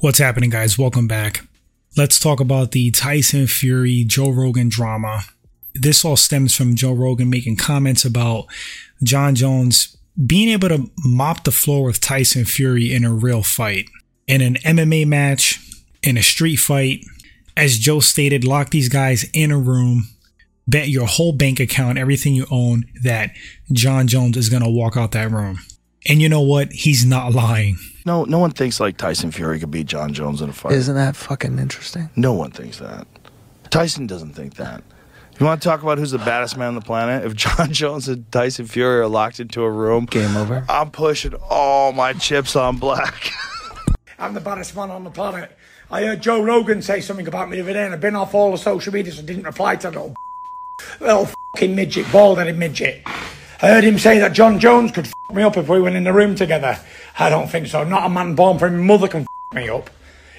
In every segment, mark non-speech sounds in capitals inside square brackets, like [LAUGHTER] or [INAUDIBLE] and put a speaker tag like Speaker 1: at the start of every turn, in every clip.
Speaker 1: What's happening, guys? Welcome back. Let's talk about the Tyson Fury Joe Rogan drama. This all stems from Joe Rogan making comments about Jon Jones being able to mop the floor with Tyson Fury in a real fight. In an MMA match, in a street fight, as Joe stated, lock these guys in a room, bet your whole bank account, everything you own, that Jon Jones is going to walk out that room. And you know what? He's not lying.
Speaker 2: No, no one thinks like Tyson Fury could beat Jon Jones in a fight.
Speaker 3: Isn't that fucking interesting?
Speaker 2: no one thinks that. Tyson doesn't think that. You want to talk about who's the baddest man on the planet? If [LAUGHS] Jon Jones and Tyson Fury are locked into a room,
Speaker 3: Game over.
Speaker 2: I'm pushing all my chips on black. [LAUGHS]
Speaker 4: I'm the baddest man on the planet. I heard Joe Rogan say something about me the other day, and I've been off all the social media, so I didn't reply to that little little [LAUGHS] fucking midget, bald-headed midget. I heard him say that Jon Jones could f me up if we went in the room together. I don't think so. Not a man born from mother can f me up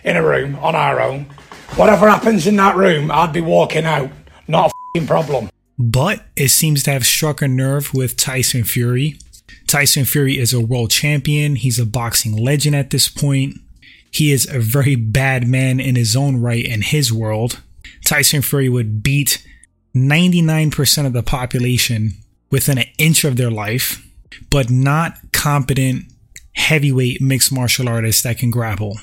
Speaker 4: in a room on our own. Whatever happens in that room, I'd be walking out. Not a problem.
Speaker 1: But it seems to have struck a nerve with Tyson Fury. Tyson Fury is a world champion. He's a boxing legend at this point. He is a very bad man in his own right in his world. Tyson Fury would beat 99% of the population within an inch of their life, but not competent heavyweight mixed martial artists that can grapple,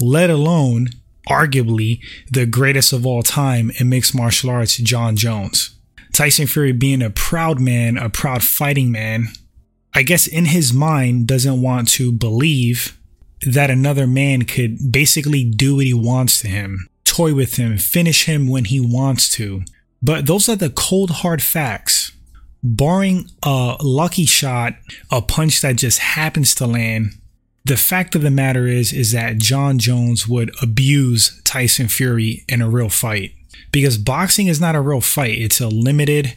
Speaker 1: let alone arguably the greatest of all time in mixed martial arts, Jon Jones. Tyson Fury being a proud man, a proud fighting man, I guess in his mind doesn't want to believe that another man could basically do what he wants to him, toy with him, finish him when he wants to. But those are the cold hard facts. Barring a lucky shot, a punch that just happens to land, the fact of the matter is is that Jon Jones would abuse Tyson Fury in a real fight. Because boxing is not a real fight, it's a limited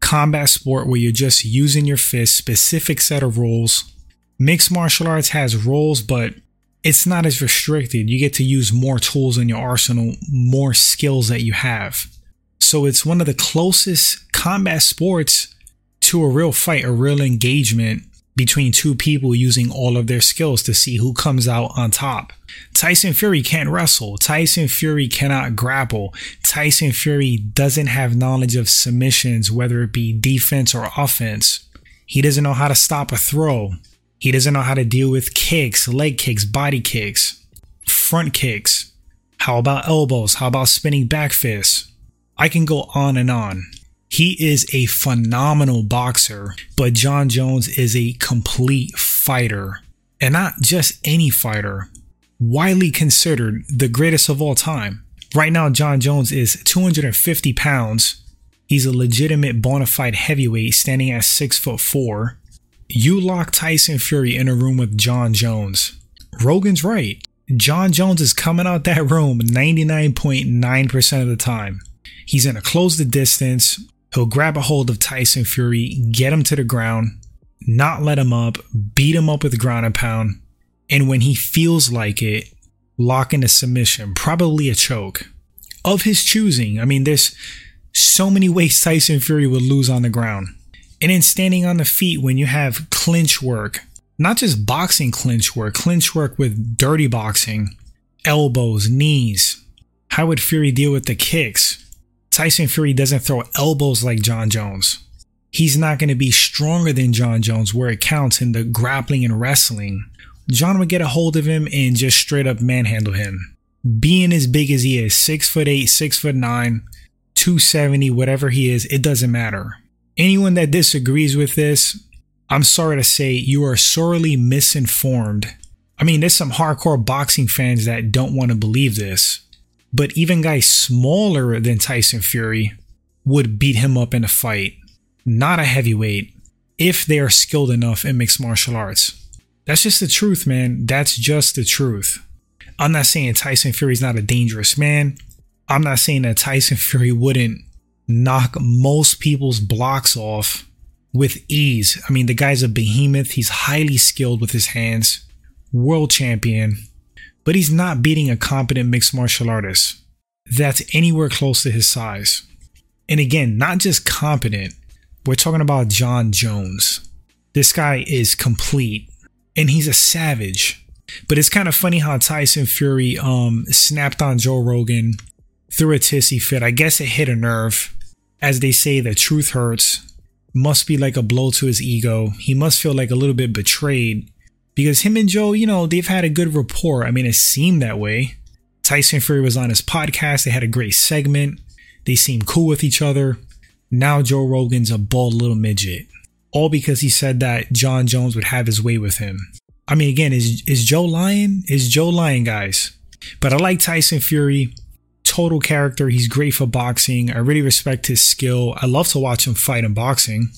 Speaker 1: combat sport where you're just using your fists, specific set of rules. Mixed martial arts has rules, but it's not as restricted. You get to use more tools in your arsenal, more skills that you have. So it's one of the closest combat sports to a real fight, a real engagement between two people using all of their skills to see who comes out on top. Tyson Fury can't wrestle. Tyson Fury cannot grapple. Tyson Fury doesn't have knowledge of submissions, whether it be defense or offense. He doesn't know how to stop a throw. He doesn't know how to deal with kicks, leg kicks, body kicks, front kicks. How about elbows? How about spinning back fists? I can go on and on. He is a phenomenal boxer, but Jon Jones is a complete fighter. And not just any fighter, widely considered the greatest of all time. Right now, Jon Jones is 250 pounds. He's a legitimate bona fide heavyweight standing at 6 foot 4. You lock Tyson Fury in a room with Jon Jones. Rogan's right. Jon Jones is coming out that room 99.9% of the time. He's going to close the distance. He'll grab a hold of Tyson Fury, get him to the ground, not let him up, beat him up with ground and pound. And when he feels like it, lock in a submission, probably a choke of his choosing. I mean, there's so many ways Tyson Fury would lose on the ground. And then standing on the feet when you have clinch work, not just boxing clinch work, clinch work with dirty boxing, elbows, knees. How would Fury deal with the kicks? Tyson Fury doesn't throw elbows like Jon Jones. He's not going to be stronger than Jon Jones where it counts in the grappling and wrestling. Jon would get a hold of him and just straight up manhandle him. Being as big as he is, six foot eight, six foot nine, 270, whatever he is, it doesn't matter. Anyone that disagrees with this, I'm sorry to say you are sorely misinformed. I mean, there's some hardcore boxing fans that don't want to believe this, but even guys smaller than Tyson Fury would beat him up in a fight. Not a heavyweight, if they are skilled enough in mixed martial arts. That's just the truth, man. That's just the truth. I'm not saying Tyson Fury's not a dangerous man. I'm not saying that Tyson Fury wouldn't knock most people's blocks off with ease. I mean, the guy's a behemoth. He's highly skilled with his hands, world champion, but he's not beating a competent mixed martial artist that's anywhere close to his size. And again, not just competent, we're talking about Jon Jones. This guy is complete and he's a savage. But it's kind of funny how Tyson Fury um snapped on Joe Rogan threw a tissy fit. I guess it hit a nerve. As they say, the truth hurts. Must be like a blow to his ego. He must feel like a little bit betrayed because him and Joe, you know, they've had a good rapport. I mean, it seemed that way. Tyson Fury was on his podcast. They had a great segment. They seemed cool with each other. Now Joe Rogan's a bald little midget. All because he said that Jon Jones would have his way with him. I mean, again, is is Joe lying? Is Joe lying, guys? But I like Tyson Fury. Total character. He's great for boxing. I really respect his skill. I love to watch him fight in boxing.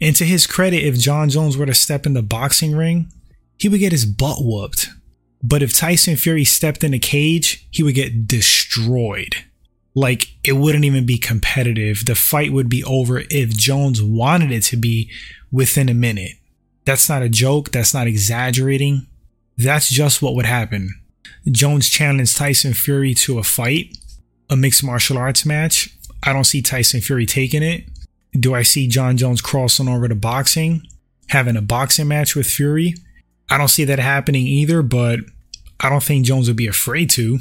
Speaker 1: And to his credit, if Jon Jones were to step in the boxing ring, he would get his butt whooped. But if Tyson Fury stepped in a cage, he would get destroyed. Like it wouldn't even be competitive. The fight would be over if Jones wanted it to be within a minute. That's not a joke. That's not exaggerating. That's just what would happen. Jones challenged Tyson Fury to a fight, a mixed martial arts match. I don't see Tyson Fury taking it. Do I see Jon Jones crossing over to boxing, having a boxing match with Fury? I don't see that happening either, but I don't think Jones would be afraid to.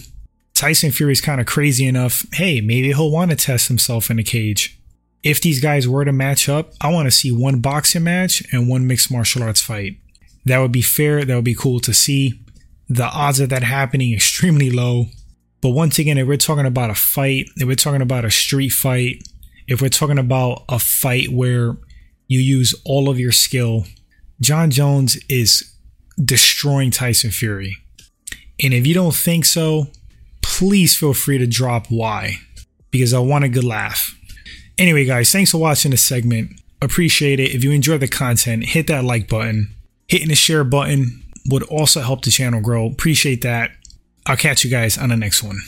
Speaker 1: Tyson Fury's kind of crazy enough. Hey, maybe he'll want to test himself in a cage. If these guys were to match up, I want to see one boxing match and one mixed martial arts fight. That would be fair. That would be cool to see. The odds of that happening [LAUGHS] extremely low. But once again, if we're talking about a fight, if we're talking about a street fight, if we're talking about a fight where you use all of your skill, Jon Jones is destroying Tyson Fury. And if you don't think so, please feel free to drop why, because I want a good laugh. Anyway, guys, thanks for watching this segment. Appreciate it. If you enjoy the content, hit that like button. Hitting the share button would also help the channel grow. Appreciate that. I'll catch you guys on the next one.